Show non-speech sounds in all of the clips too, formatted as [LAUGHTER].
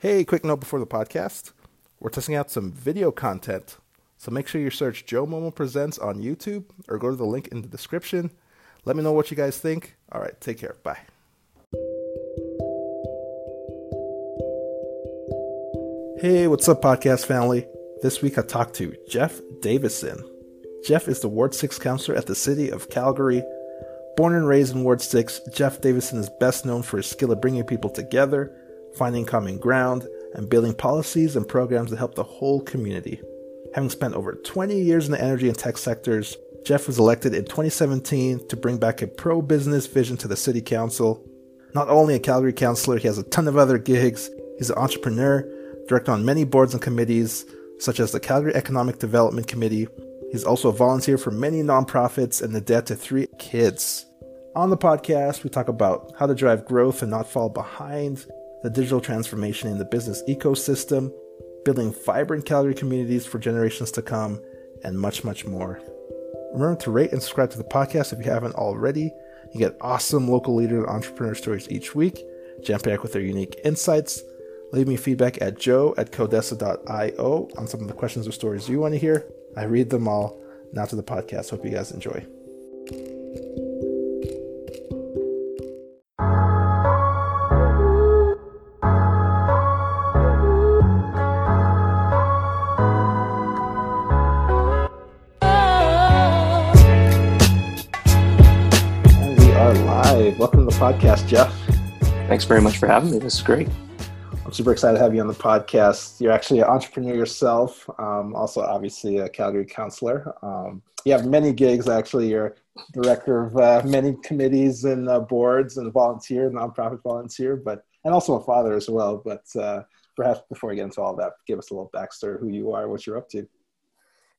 Hey, quick note before the podcast. We're testing out some video content. So make sure you search Joe Momo Presents on YouTube or go to the link in the description. Let me know what you guys think. All right, take care. Bye. Hey, what's up, podcast family? This week I talked to Jeff Davison. Jeff is the Ward 6 councilor at the City of Calgary. Born and raised in Ward 6, Jeff Davison is best known for his skill at bringing people together, finding common ground, and building policies and programs that help the whole community. Having spent over 20 years in the energy and tech sectors, Jeff was elected in 2017 to bring back a pro business vision to the City Council. Not only a Calgary councilor, he has a ton of other gigs. He's an entrepreneur, director on many boards and committees, such as the Calgary Economic Development Committee, He's also a volunteer for many nonprofits and the dad to three kids. On the podcast, we talk about how to drive growth and not fall behind, the digital transformation in the business ecosystem, building vibrant Calgary communities for generations to come, and much, much more. Remember to rate and subscribe to the podcast if you haven't already. You get awesome local leader and entrepreneur stories each week, jam packed with their unique insights. Leave me feedback at joe at codessa.io on some of the questions or stories you want to hear. I read them all. Now to the podcast. Hope you guys enjoy. Thanks very much for having me. This is great. I'm super excited to have you on the podcast. You're actually an entrepreneur yourself, um, also obviously a Calgary councilor. Um, you have many gigs. Actually, you're director of uh, many committees and uh, boards, and volunteer, nonprofit volunteer, but and also a father as well. But uh, perhaps before we get into all that, give us a little backstory: who you are, what you're up to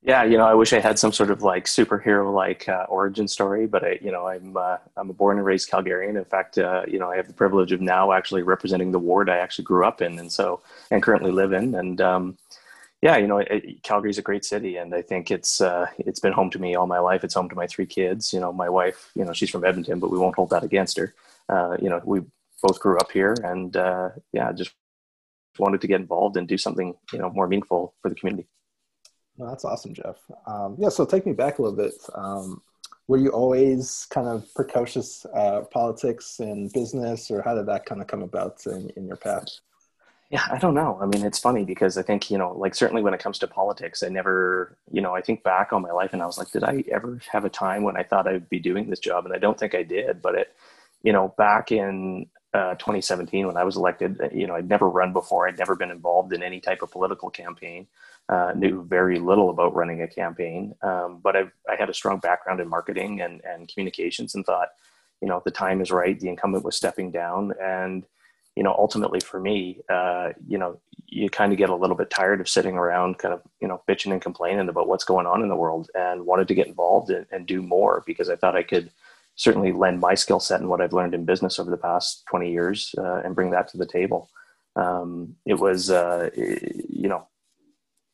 yeah, you know, I wish I had some sort of like superhero like uh, origin story, but I, you know, I'm uh, I'm a born and raised Calgarian. In fact, uh, you know, I have the privilege of now actually representing the ward I actually grew up in, and so and currently live in. And um, yeah, you know, it, Calgary's a great city, and I think it's uh, it's been home to me all my life. It's home to my three kids. You know, my wife, you know, she's from Edmonton, but we won't hold that against her. Uh, you know, we both grew up here, and uh, yeah, just wanted to get involved and do something you know more meaningful for the community. That's awesome, Jeff. Um, yeah, so take me back a little bit. Um, were you always kind of precocious uh, politics and business, or how did that kind of come about in, in your path? Yeah, I don't know. I mean, it's funny because I think, you know, like certainly when it comes to politics, I never, you know, I think back on my life and I was like, did I ever have a time when I thought I'd be doing this job? And I don't think I did. But it, you know, back in uh, 2017 when I was elected, you know, I'd never run before. I'd never been involved in any type of political campaign uh, knew very little about running a campaign, um, but i I had a strong background in marketing and, and communications and thought, you know, the time is right. The incumbent was stepping down. And, you know, ultimately for me, uh, you know, you kind of get a little bit tired of sitting around kind of, you know, bitching and complaining about what's going on in the world and wanted to get involved and, and do more because I thought I could certainly lend my skill set and what I've learned in business over the past 20 years uh, and bring that to the table. Um, it was, uh, you know,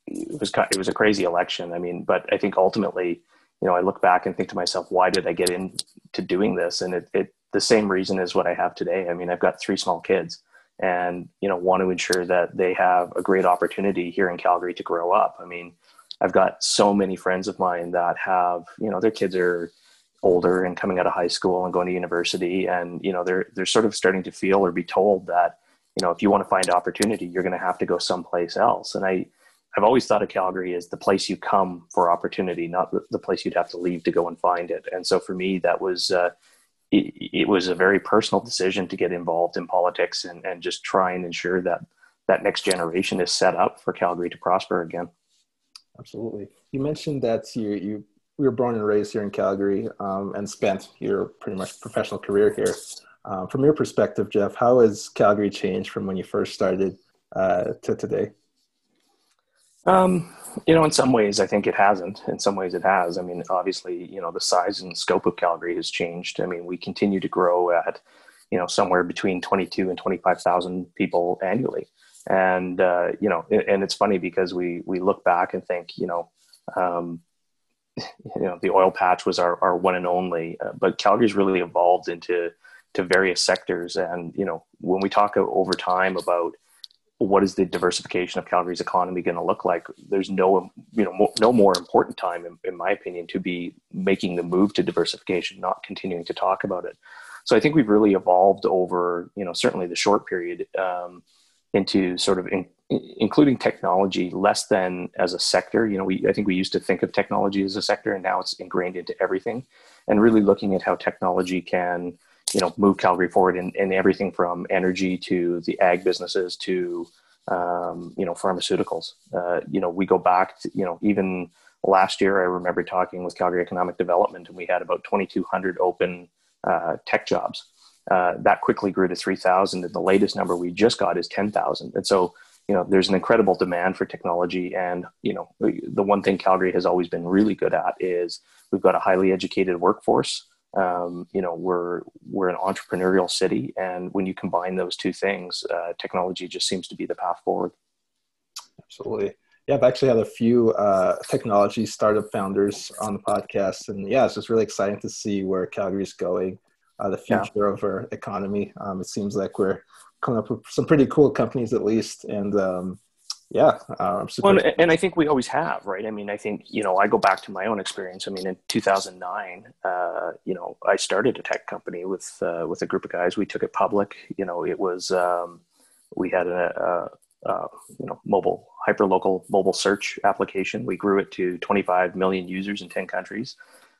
it was it was a crazy election. I mean, but I think ultimately, you know, I look back and think to myself, why did I get into doing this? And it, it the same reason is what I have today. I mean, I've got three small kids, and you know, want to ensure that they have a great opportunity here in Calgary to grow up. I mean, I've got so many friends of mine that have, you know, their kids are older and coming out of high school and going to university, and you know, they're they're sort of starting to feel or be told that, you know, if you want to find opportunity, you're going to have to go someplace else. And I I've always thought of Calgary as the place you come for opportunity, not the, place you'd have to leave to go and find it. And so for me, that was uh, it, it, was a very personal decision to get involved in politics and, and just try and ensure that that next generation is set up for Calgary to prosper again. Absolutely. You mentioned that you you were born and raised here in Calgary um, and spent your pretty much professional career here. Um, from your perspective, Jeff, how has Calgary changed from when you first started uh, to today? Um, you know, in some ways, I think it hasn't. In some ways, it has. I mean, obviously, you know, the size and scope of Calgary has changed. I mean, we continue to grow at, you know, somewhere between 22 and 25,000 people annually. And, uh, you know, and it's funny because we, we look back and think, you know, um, you know, the oil patch was our, our one and only, uh, but Calgary's really evolved into, to various sectors. And, you know, when we talk over time about, what is the diversification of Calgary's economy going to look like? There's no, you know, mo- no more important time, in, in, my opinion, to be making the move to diversification, not continuing to talk about it. So I think we've really evolved over, you know, certainly the short period um, into sort of in, including technology less than as a sector. You know, we I think we used to think of technology as a sector, and now it's ingrained into everything, and really looking at how technology can you know move Calgary forward in, in everything from energy to the ag businesses to um, you know pharmaceuticals. Uh, you know we go back to you know even last year I remember talking with Calgary Economic Development and we had about 2,200 open uh, tech jobs. Uh, that quickly grew to 3,000 and the latest number we just got is 10,000. And so you know there's an incredible demand for technology and you know the one thing calgary has always been really good at is we've got a highly educated workforce um, you know we're we're an entrepreneurial city and when you combine those two things uh, technology just seems to be the path forward. Absolutely. Yeah i've actually had a few uh, technology startup founders on the podcast and yeah it's just really exciting to see where calgary is going uh, the future yeah. of our economy. Um, it seems like we're coming up with some pretty cool companies at least and um, yeah uh, well, and i think we always have right? I mean i think you know i go back to my own experience. I mean in 2009 uh, you know i started a tech company with uh, with a group of guys. We took it public. You know it was um, we had a, a, a you know mobile hyper local mobile search application. We grew it to 25 million users in 10 countries.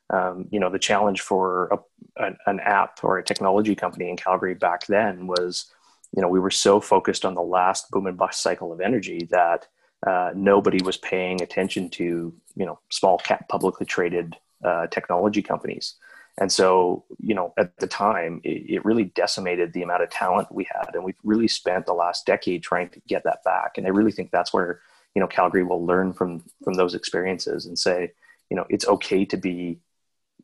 Um, you know the challenge for a, an, an app or a technology company in calgary back then was you know, we were so focused on the last boom and bust cycle of energy that uh, nobody was paying attention to, you know, small cap publicly traded uh, technology companies. And so, you know, at the time, it, it, really decimated the amount of talent we had. And we've really spent the last decade trying to get that back. And I really think that's where, you know, Calgary will learn from from those experiences and say, you know, it's okay to be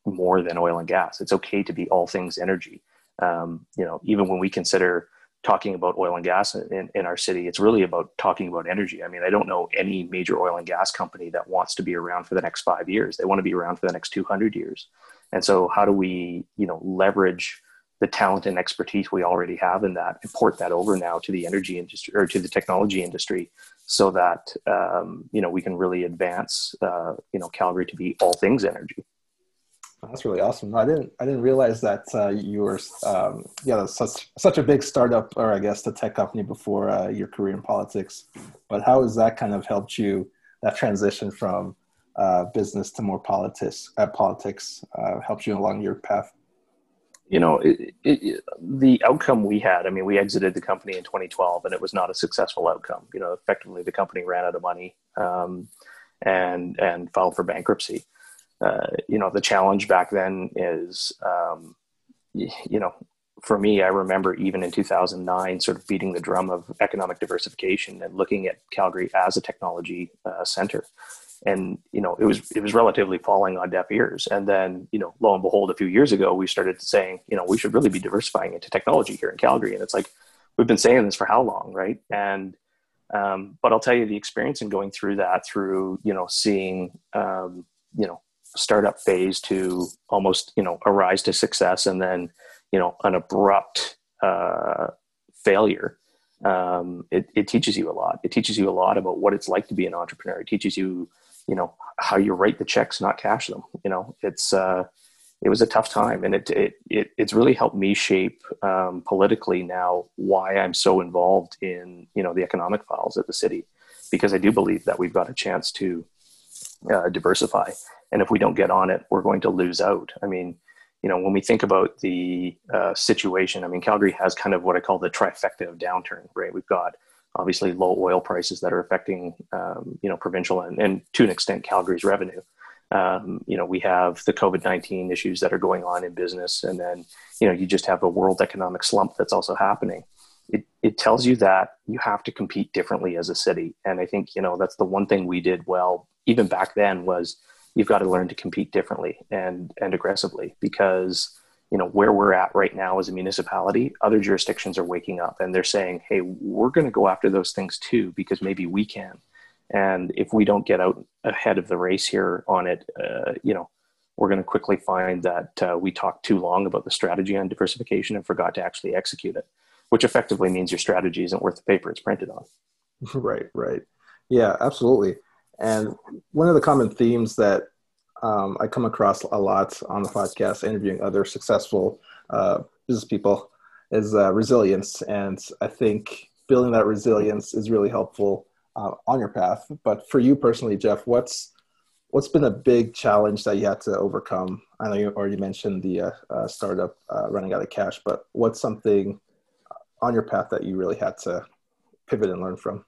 more than oil and gas. It's okay to be all things energy. Um, you know, even when we consider talking about oil and gas in, in our city. It's really about talking about energy. I mean, I don't know any major oil and gas company that wants to be around for the next five years. They want to be around for the next 200 years. And so how do we, you know, leverage the talent and expertise we already have in that and port that over now to the energy industry or to the technology industry so that, um, you know, we can really advance, uh, you know, Calgary to be all things energy. That's really awesome. I didn't I didn't realize that uh, you were um, yeah such such a big startup or I guess the tech company before uh, your career in politics. But how has that kind of helped you that transition from uh, business to more politics uh, politics uh, helped you along your path? You know, it, it, the outcome we had. I mean, we exited the company in 2012, and it was not a successful outcome. You know, effectively the company ran out of money um, and and filed for bankruptcy uh, you know, the challenge back then is, um, you know, for me, I remember even in 2009, sort of beating the drum of economic diversification and looking at Calgary as a technology uh, center. And you know, it was it was relatively falling on deaf ears. And then, you know, lo and behold, a few years ago, we started saying, you know, we should really be diversifying into technology here in Calgary. And it's like we've been saying this for how long, right? And um, but I'll tell you the experience in going through that, through you know, seeing um, you know startup phase to almost you know a rise to success and then you know an abrupt uh, failure. Um, it, it teaches you a lot. It teaches you a lot about what it's like to be an entrepreneur. It teaches you you know how you write the checks not cash them you know? It's uh, it was a tough time and it, it, it it's really helped me shape um, politically now why i'm so involved in you know the economic files at the city because i do believe that we've got a chance to uh, diversify and if we don't get on it, we're going to lose out. I mean, you know, when we think about the uh, situation, I mean, Calgary has kind of what I call the trifecta of downturn, right? We've got obviously low oil prices that are affecting, um, you know, provincial and, and to an extent Calgary's revenue. Um, you know, we have the COVID 19 issues that are going on in business. And then, you know, you just have a world economic slump that's also happening. It, it tells you that you have to compete differently as a city. And I think, you know, that's the one thing we did well, even back then, was you've got to learn to compete differently and and aggressively because you know where we're at right now as a municipality other jurisdictions are waking up and they're saying hey we're going to go after those things too because maybe we can and if we don't get out ahead of the race here on it uh, you know we're going to quickly find that uh, we talked too long about the strategy on diversification and forgot to actually execute it which effectively means your strategy isn't worth the paper it's printed on [LAUGHS] Right, right. Yeah, absolutely. And one of the common themes that um, I come across a lot on the podcast, interviewing other successful uh, business people, is uh, resilience. And I think building that resilience is really helpful uh, on your path. But for you personally, Jeff, what's what's been a big challenge that you had to overcome? I know you already mentioned the uh, uh, startup uh, running out of cash, but what's something on your path that you really had to pivot and learn from?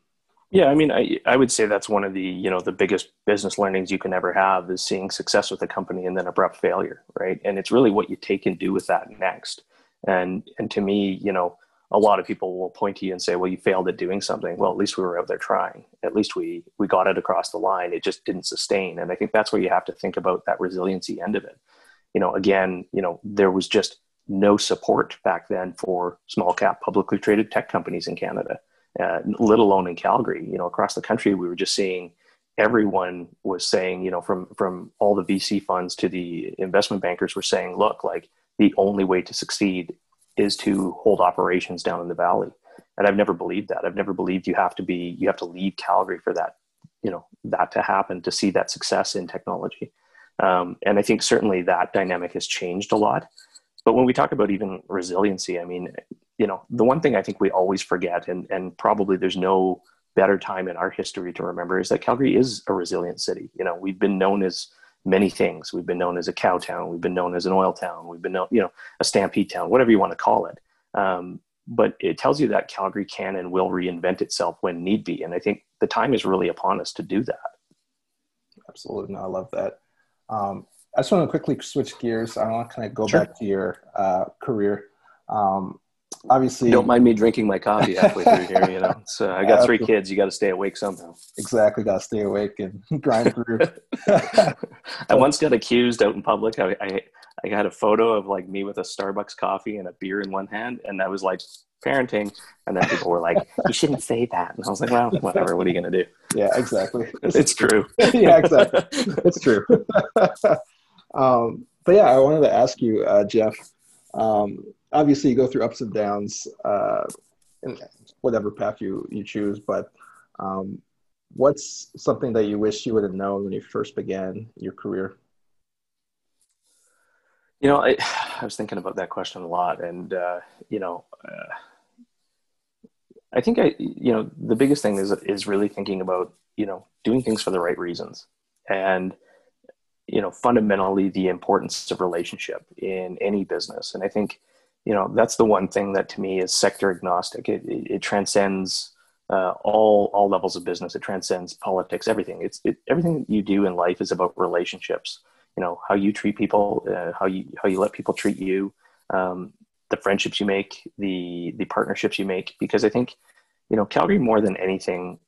Yeah, I mean, I, I would say that's one of the you know the biggest business learnings you can ever have is seeing success with a company and then abrupt failure, right? And it's really what you take and do with that next. And and to me, you know, a lot of people will point to you and say, "Well, you failed at doing something." Well, at least we were out there trying. At least we we got it across the line. It just didn't sustain. And I think that's where you have to think about that resiliency end of it. You know, again, you know, there was just no support back then for small cap publicly traded tech companies in Canada, uh, let alone in Calgary. You know, across the country, we were just seeing everyone was saying, you know, from from all the VC funds to the investment bankers were saying, look, like the only way to succeed is to hold operations down in the valley. And I've never believed that. I've never believed you have to be you have to leave Calgary for that, you know, that to happen to see that success in technology. Um, and I think certainly that dynamic has changed a lot. But when we talk about even resiliency, I mean, you know, the one thing I think we always forget, and and probably there's no better time in our history to remember, is that Calgary is a resilient city. You know, we've been known as many things. We've been known as a cow town. We've been known as an oil town. We've been known, you know, a stampede town, whatever you want to call it. Um, but it tells you that Calgary can and will reinvent itself when need be. And I think the time is really upon us to do that. Absolutely. No, I love that. Um, I just want to quickly switch gears. I want to kind of go sure. back to your uh, career. Um, obviously, don't mind me drinking my coffee halfway through here. You know, so I got three kids. You got to stay awake somehow. Exactly, got to stay awake and [LAUGHS] grind through. [LAUGHS] I once got accused out in public. I, I I had a photo of like me with a Starbucks coffee and a beer in one hand, and I was like parenting, and then people were like, "You shouldn't say that," and I was like, "Well, whatever. What are you going to do?" [LAUGHS] Yeah, exactly. it's true. yeah, exactly. It's true. Um, but yeah, I wanted to ask you, uh, Jeff. Um, obviously, you go through ups and downs, uh, in whatever path you you choose. But um, what's something that you wish you would have known when you first began your career? You know, I, [SIGHS] I was thinking about that question a lot, and uh, you know, uh, I think I, you know, the biggest thing is is really thinking about you know doing things for the right reasons, and you know fundamentally the importance of relationship in any business and i think you know that's the one thing that to me is sector agnostic. It, it, it transcends uh, all all levels of business. It transcends politics everything. It's it, everything you do in life is about relationships. You know how you treat people uh, how you how you let people treat you um, the friendships you make the the partnerships you make. Because i think you know calgary more than anything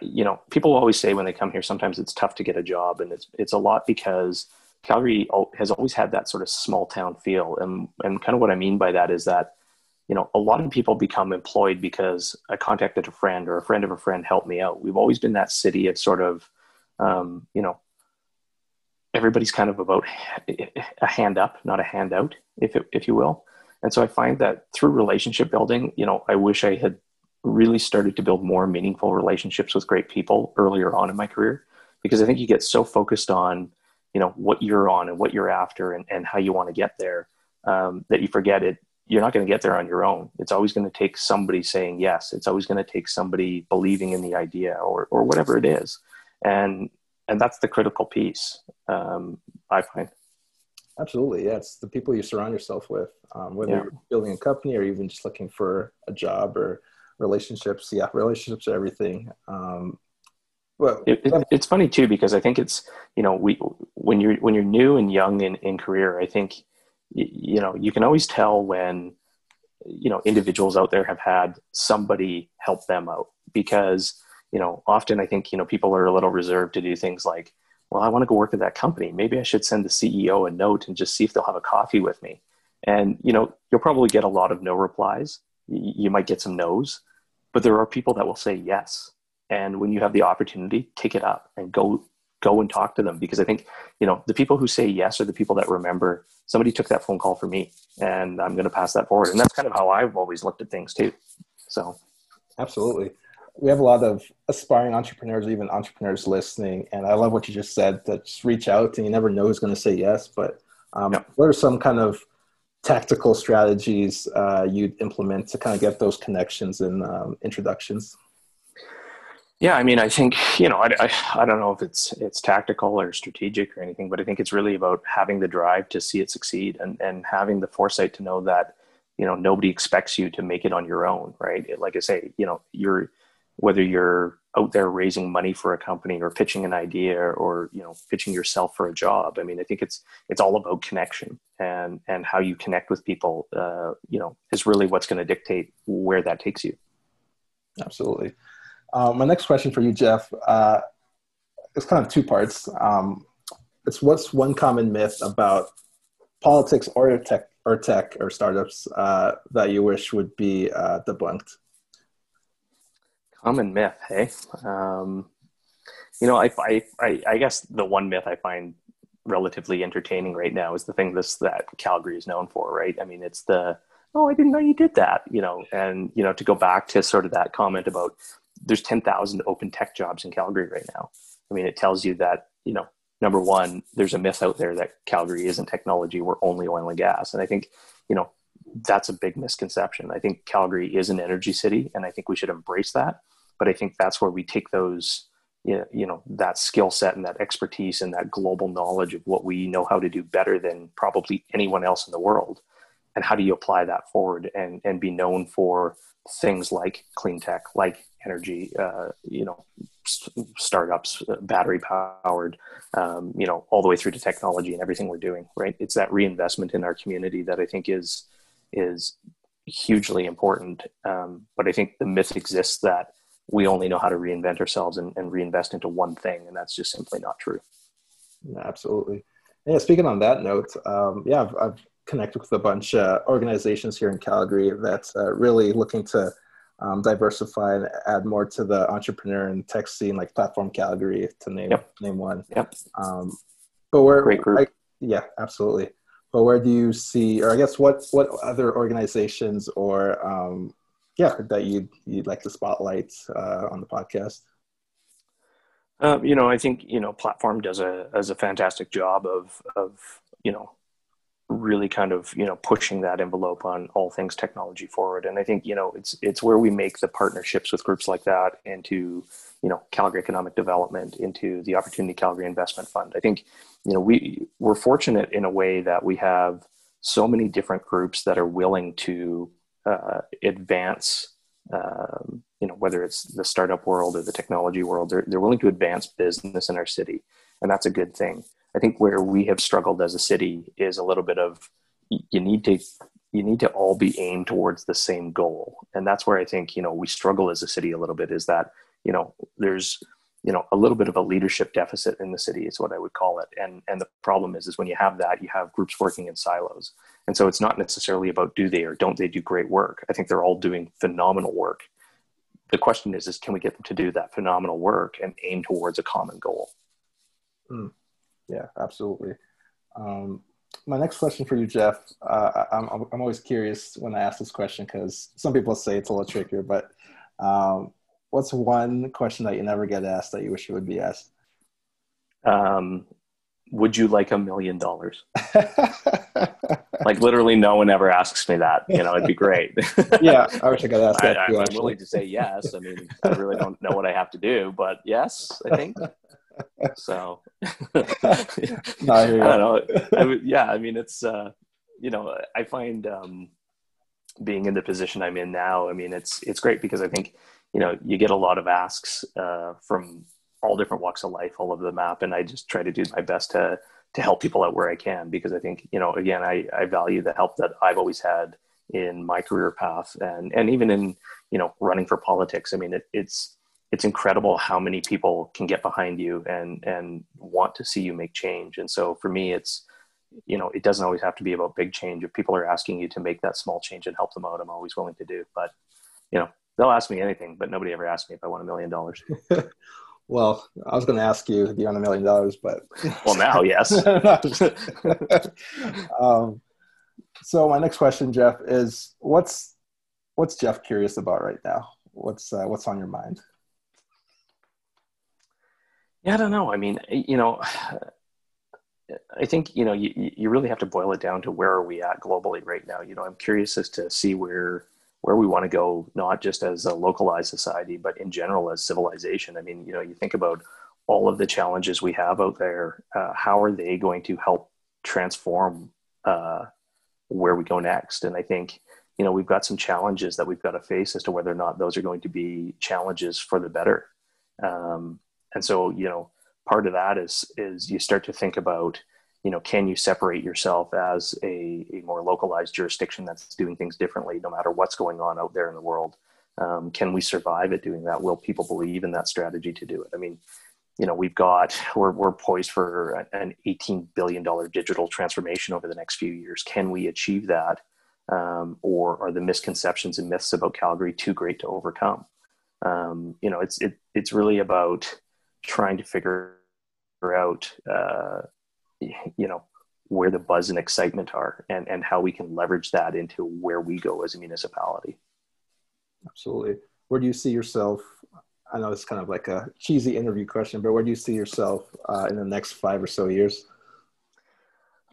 you know, people always say when they come here, sometimes it's tough to get a job, and it's it's a lot because Calgary has always had that sort of small town feel, and and kind of what I mean by that is that you know a lot of people become employed because I contacted a friend or a friend of a friend helped me out. We've always been that city of sort of um, you know everybody's kind of about a hand up, not a handout, if if you will. And so I find that through relationship building, you know, I wish I had really started to build more meaningful relationships with great people earlier on in my career because I think you get so focused on you know what you're on and what you're after and, and how you want to get there um, that you forget it you're not going to get there on your own. It's always going to take somebody saying yes. It's always going to take somebody believing in the idea or or whatever it is. And and that's the critical piece um, i find. Absolutely yeah it's the people you surround yourself with um, whether yeah. you're building a company or even just looking for a job or relationships. Yeah relationships are everything. Um well it, it, it's funny too because i think it's you know we when you're when you're new and young in, in career i think you know you can always tell when you know individuals out there have had somebody help them out. Because you know often i think you know people are a little reserved to do things like well i want to go work at that company. Maybe i should send the ceo a note and just see if they'll have a coffee with me. And you know you'll probably get a lot of no replies. You might get some no's, but there are people that will say yes. And when you have the opportunity, take it up and go go and talk to them because I think you know the people who say yes are the people that remember somebody took that phone call for me, and I'm going to pass that forward. And that's kind of how I've always looked at things too. So, absolutely. we have a lot of aspiring entrepreneurs, even entrepreneurs listening, and I love what you just said. That just reach out, and you never know who's going to say yes. But um, yeah. what are some kind of tactical strategies uh, you'd implement to kind of get those connections and um, introductions? Yeah, I mean, I think you know, I, I, I don't know if it's it's tactical or strategic or anything, but I think it's really about having the drive to see it succeed and and having the foresight to know that you know nobody expects you to make it on your own, right? Like I say, you know, you're whether you're out there raising money for a company or pitching an idea or you know pitching yourself for a job i mean i think it's it's all about connection and and how you connect with people uh, you know is really what's going to dictate where that takes you absolutely uh, my next question for you jeff uh, it's kind of two parts um, it's what's one common myth about politics or tech or tech or startups uh, that you wish would be uh, debunked common myth, hey? Um, you know, I, I, I, guess the one myth I find relatively entertaining right now is the thing this that Calgary is known for, right? I mean, it's the oh, I didn't know you did that, you know, and you know, to go back to sort of that comment about there's ten thousand open tech jobs in Calgary right now. I mean, it tells you that you know, number one, there's a myth out there that Calgary isn't technology; we're only oil and gas, and I think you know that's a big misconception. I think Calgary is an energy city, and I think we should embrace that but I think that's where we take those you know that skill set and that expertise and that global knowledge of what we know how to do better than probably anyone else in the world and how do you apply that forward and and be known for things like clean tech like energy uh, you know startups uh, battery powered um, you know all the way through to technology and everything we're doing right it's that reinvestment in our community that i think is is hugely important um, but i think the myth exists that we only know how to reinvent ourselves and, and reinvest into one thing, and that's just simply not true. Absolutely. Yeah. Speaking on that note, um, yeah, I've, I've, connected with a bunch of organizations here in Calgary that's uh, really looking to um, diversify and add more to the entrepreneur and tech scene, like Platform Calgary, to name yep. name one. Yep. Um, but where, great group. I, yeah, absolutely. But where do you see, or I guess what what other organizations or um, yeah that you'd you'd like to spotlight uh, on the podcast? Um, you know, I think you know, platform does a does a fantastic job of of you know really kind of you know pushing that envelope on all things technology forward. And i think you know it's it's where we make the partnerships with groups like that into you know calgary economic development into the opportunity calgary investment fund. I think you know we we're fortunate in a way that we have so many different groups that are willing to uh, advance um, you know whether it's the startup world or the technology world they're, they're willing to advance business in our city. And that's a good thing i think where we have struggled as a city is a little bit of you need to you need to all be aimed towards the same goal. And that's where i think you know we struggle as a city a little bit is that you know there's you know a little bit of a leadership deficit in the city is what i would call it. And and the problem is is when you have that you have groups working in silos. And so it's not necessarily about do they or don't they do great work. I think they're all doing phenomenal work. The question is is can we get them to do that phenomenal work and aim towards a common goal? Mm. Yeah absolutely um, my next question for you jeff uh, I'm, I'm always curious when i ask this question because some people say it's a little trickier but um, what's one question that you never get asked that you wish you would be asked? Um, would you like a million dollars? [LAUGHS] Like literally, no one ever asks me that. You know, it'd be great. [LAUGHS] yeah, I wish I could ask [LAUGHS] that. I, am willing to say yes. I mean, I really don't know what I have to do, but yes, I think. So, [LAUGHS] no, I, [LAUGHS] I, don't know. I, yeah, I mean, it's uh, you know, I find um, being in the position I'm in now. I mean, it's it's great because I think you know you get a lot of asks uh, from all different walks of life all over the map and i just try to do my best to to help people out where i can because i think you know again i, I value the help that i've always had in my career path and and even in you know running for politics i mean it, it's it's incredible how many people can get behind you and and want to see you make change and so for me it's you know it doesn't always have to be about big change if people are asking you to make that small change and help them out i'm always willing to do but you know they'll ask me anything, but nobody ever asked me if I want a million dollars. [LAUGHS] Well, I was going to ask you if you want a million dollars, but [LAUGHS] well, now yes. [LAUGHS] um, so my next question, Jeff, is what's what's Jeff curious about right now? what's uh, what's on your mind? Yeah, I don't know. I mean, you know, [SIGHS] I think you know you you really have to boil it down to where are we at globally right now. You know, I'm curious as to see where where we want to go, not just as a localized society, but in general as civilization. I mean, you know, you think about all of the challenges we have out there. Uh, how are they going to help transform uh, where we go next? And I think you know we've got some challenges that we've got to face as to whether or not those are going to be challenges for the better. Um, and so you know part of that is is you start to think about you know can you separate yourself as a, a more localized jurisdiction that's doing things differently no matter what's going on out there in the world? Um, can we survive at doing that? Will people believe in that strategy to do it? I mean you know we've got we're, we're poised for an 18 billion dollar digital transformation over the next few years. Can we achieve that? Um, or are the misconceptions and myths about calgary too great to overcome? Um, you know it's it, it's really about trying to figure out, uh, you know, where the buzz and excitement are and, and how we can leverage that into where we go as a municipality. Absolutely. Where do you see yourself? I know it's kind of like a cheesy interview question, but where do you see yourself uh, in the next five or so years?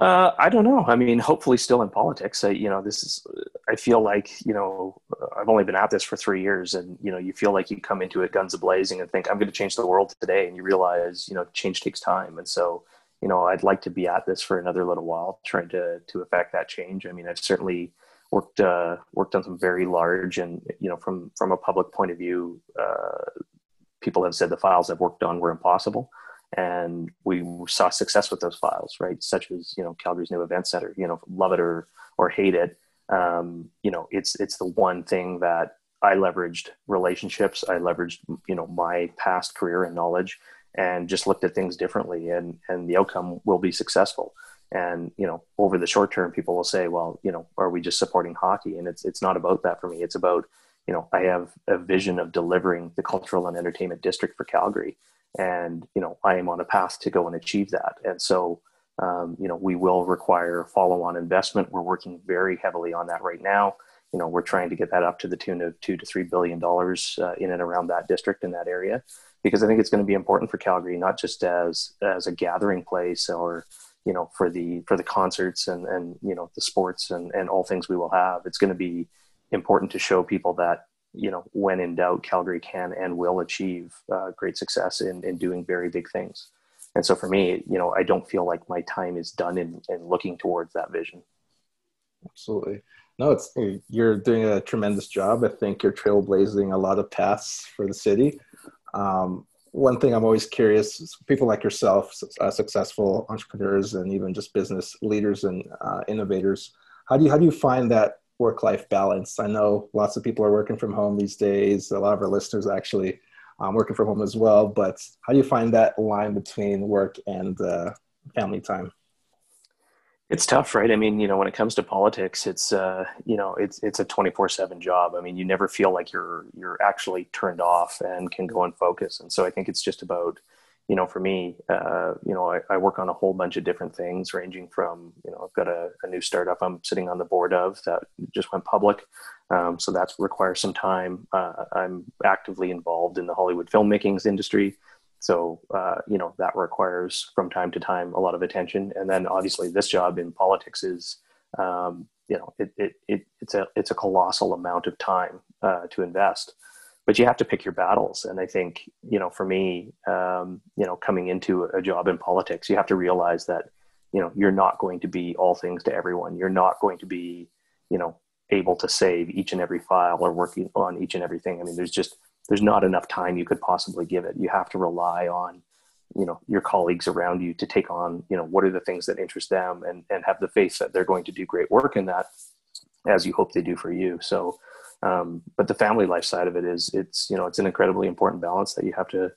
Uh, I don't know. I mean, hopefully, still in politics. I, you know, this is. I feel like you know, I've only been at this for three years, and you know, you feel like you come into it guns a blazing and think I'm going to change the world today, and you realize you know, change takes time, and so you know, I'd like to be at this for another little while, trying to to affect that change. I mean, I've certainly worked uh, worked on some very large, and you know, from from a public point of view, uh, people have said the files I've worked on were impossible and we saw success with those files, right? Such as you know Calgary's new event center. You know, love it or or hate it, um, you know, it's it's the one thing that I leveraged relationships. I leveraged you know my past career and knowledge, and just looked at things differently, and and the outcome will be successful. And you know, over the short term, people will say, well, you know, are we just supporting hockey? And it's it's not about that for me. It's about you know, I have a vision of delivering the cultural and entertainment district for Calgary and you know i am on a path to go and achieve that. And so um, you know we will require follow-on investment. We're working very heavily on that right now. You know we're trying to get that up to the tune of two to three billion dollars uh, in and around that district in that area because i think it's going to be important for calgary not just as as a gathering place or you know for the for the concerts and and you know the sports and and all things we will have. It's going to be important to show people that you know, when in doubt, Calgary can and will achieve uh, great success in, in doing very big things. And so for me, you know, I don't feel like my time is done in, in looking towards that vision. Absolutely. No, it's you're doing a tremendous job. I think you're trailblazing a lot of paths for the city. Um, one thing I'm always curious: people like yourself, uh, successful entrepreneurs, and even just business leaders and uh, innovators. How do you how do you find that work life balance. I know lots of people are working from home these days. A lot of our listeners actually um, working from home as well. But how do you find that line between work and uh, family time? It's tough, right? I mean, you know, when it comes to politics, it's uh, you know, it's it's a twenty four seven job. I mean, you never feel like you're you're actually turned off and can go and focus. And so I think it's just about you know, for me, uh, you know, I, I, work on a whole bunch of different things, ranging from, you know, I've got a, a new startup I'm sitting on the board of that just went public, um, so that requires some time. Uh, I'm actively involved in the Hollywood filmmakings industry, so uh, you know that requires from time to time a lot of attention. And then obviously this job in politics is, um, you know, it, it, it, it's a it's a colossal amount of time uh, to invest but you have to pick your battles. And I think, you know, for me, um, you know, coming into a job in politics, you have to realize that, you know, you're not going to be all things to everyone. You're not going to be, you know, able to save each and every file or working on each and everything. I mean, there's just, there's not enough time you could possibly give it. You have to rely on, you know, your colleagues around you to take on, you know, what are the things that interest them and, and have the faith that they're going to do great work in that as you hope they do for you. So, um, but the family life side of it is it's you know it's an incredibly important balance that you have to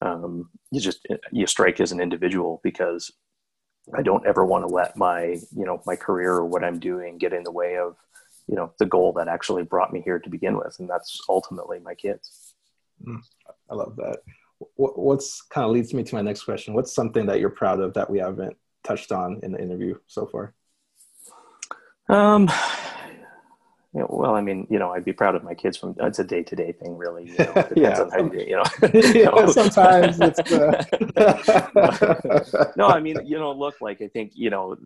um, you just you strike as an individual because I don't ever want to let my you know my career or what I'm doing get in the way of you know the goal that actually brought me here to begin with, and that's ultimately my kids. Mm, I love that. What's kind of leads me to my next question. What's something that you're proud of that we haven't touched on in the interview so far? Um, Yeah, well, I mean, you know, I'd be proud of my kids from. It's a day to day thing, really. You know, [LAUGHS] Yeah. how you, it, [LAUGHS] [LAUGHS] you know. yeah, sometimes it's uh, no, I mean, you know, look, like I think, you know,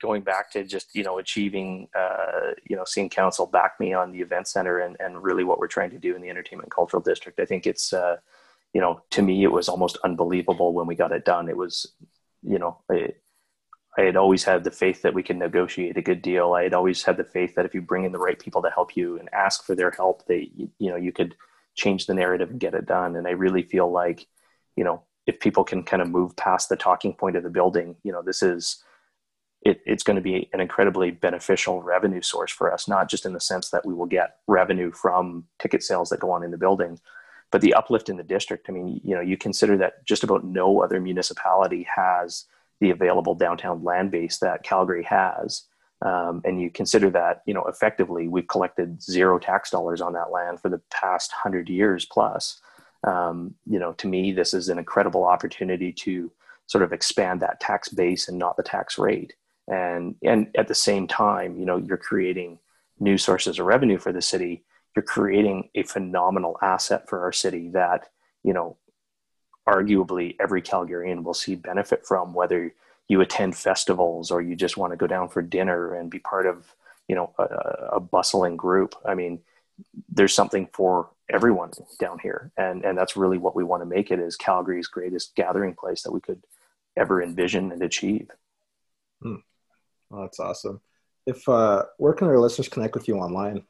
going back to just, you know, achieving, uh, you know, seeing council back me on the event center and, and really what we're trying to do in the entertainment cultural district. I think it's, uh, you know, to me, it was almost unbelievable when we got it done. It was, you know, I, I had always had the faith that we can negotiate a good deal. I had always had the faith that if you bring in the right people to help you and ask for their help, they, you, know, you could change the narrative and get it done. And I really feel like, you know, if people can kind of move past the talking point of the building, you know, this is, it, it's going to be an incredibly beneficial revenue source for us, not just in the sense that we will get revenue from ticket sales that go on in the building, but the uplift in the district. I mean, you know, you consider that just about no other municipality has the available downtown land base that Calgary has. Um, and you consider that, you know, effectively we've collected zero tax dollars on that land for the past hundred years plus. Um, you know, to me, this is an incredible opportunity to sort of expand that tax base and not the tax rate. And and at the same time, you know, you're creating new sources of revenue for the city. You're creating a phenomenal asset for our city that, you know, arguably every Calgarian will see benefit from, whether you attend festivals or you just want to go down for dinner and be part of, you know, a, a bustling group. I mean, there's something for everyone down here, and and that's really what we want to make it is Calgary's greatest gathering place that we could ever envision and achieve. oh, that's awesome. If uh, where can our listeners connect with you online?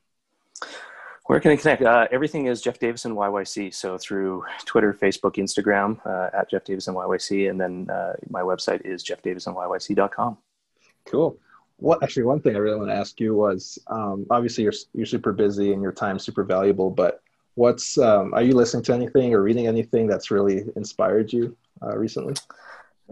Where can I connect? Uh, everything is Jeff Davison YYC. So through Twitter, Facebook, Instagram uh, at Jeff Davison YYC, and then uh, my website is jeffdavisonyYC.com. Cool. What actually one thing I really want to ask you was um, obviously you're you're super busy and your time's super valuable, but what's um, are you listening to anything or reading anything that's really inspired you uh, recently?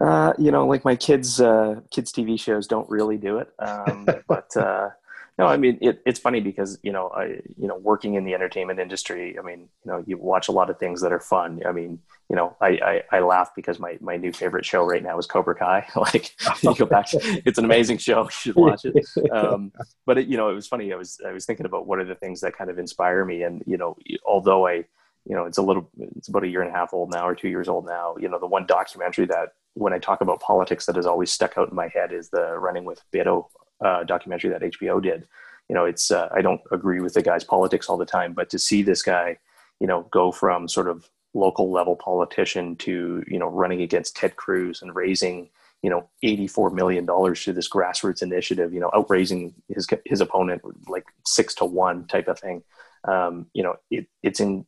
Uh, you know, like my kids, uh, kids TV shows don't really do it. Um, [LAUGHS] but, uh, no, I mean, it, it's funny because, you know, I, you know, working in the entertainment industry, I mean, you know, you watch a lot of things that are fun. I mean, you know, I, I, I laugh because my, my new favorite show right now is Cobra Kai. [LAUGHS] like you go back, it's an amazing show. You should watch it. Um, but it, you know, it was funny. I was, I was thinking about what are the things that kind of inspire me. And, you know, although I, you know, it's a little, it's about a year and a half old now or two years old now. You know, the one documentary that when I talk about politics that has always stuck out in my head is the Running with Beto uh, documentary that HBO did. You know, it's uh, I don't agree with the guy's politics all the time, but to see this guy, you know, go from sort of local level politician to you know running against Ted Cruz and raising you know eighty four million dollars through this grassroots initiative, you know, outraising his his opponent like six to one type of thing. Um, you know, it, it's in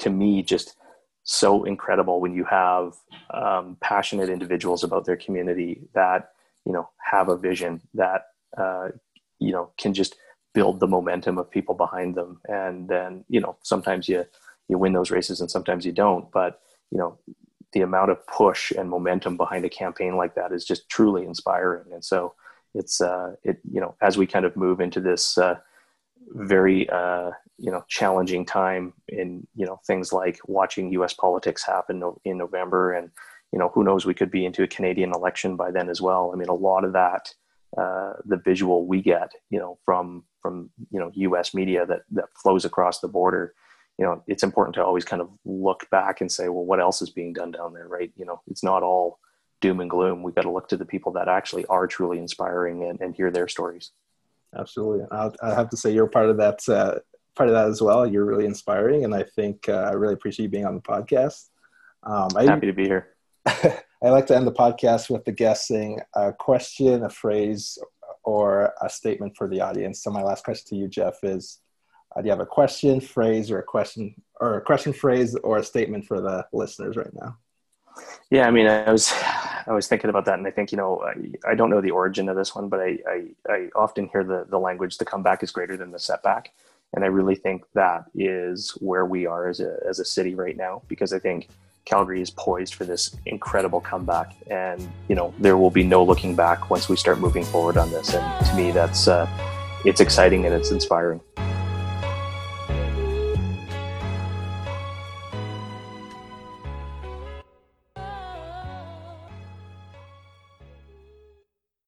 to me just so incredible when you have um, passionate individuals about their community that you know have a vision that uh, you know can just build the momentum of people behind them and then you know sometimes you you win those races and sometimes you don't but you know the amount of push and momentum behind a campaign like that is just truly inspiring and so it's uh it you know as we kind of move into this uh very uh, you know challenging time in you know things like watching U.S. politics happen in November, and you know who knows we could be into a Canadian election by then as well. I mean, a lot of that, uh, the visual we get, you know, from from you know U.S. media that that flows across the border. You know, it's important to always kind of look back and say, well, what else is being done down there, right? You know, it's not all doom and gloom. We've got to look to the people that actually are truly inspiring and, and hear their stories. Absolutely. I'll, I have to say you're part of that uh, part of that as well. You're really inspiring, and I think uh, I really appreciate you being on the podcast. Um, I, Happy to be here. [LAUGHS] I like to end the podcast with the guest saying a question, a phrase, or a statement for the audience. So my last question to you, Jeff, is: uh, Do you have a question, phrase, or a question, or a question, phrase, or a statement for the listeners right now? Yeah, I mean, I was I was thinking about that, and I think you know I, I don't know the origin of this one, but I, I, I often hear the the language the comeback is greater than the setback, and I really think that is where we are as a as a city right now because I think Calgary is poised for this incredible comeback, and you know there will be no looking back once we start moving forward on this, and to me that's uh, it's exciting and it's inspiring.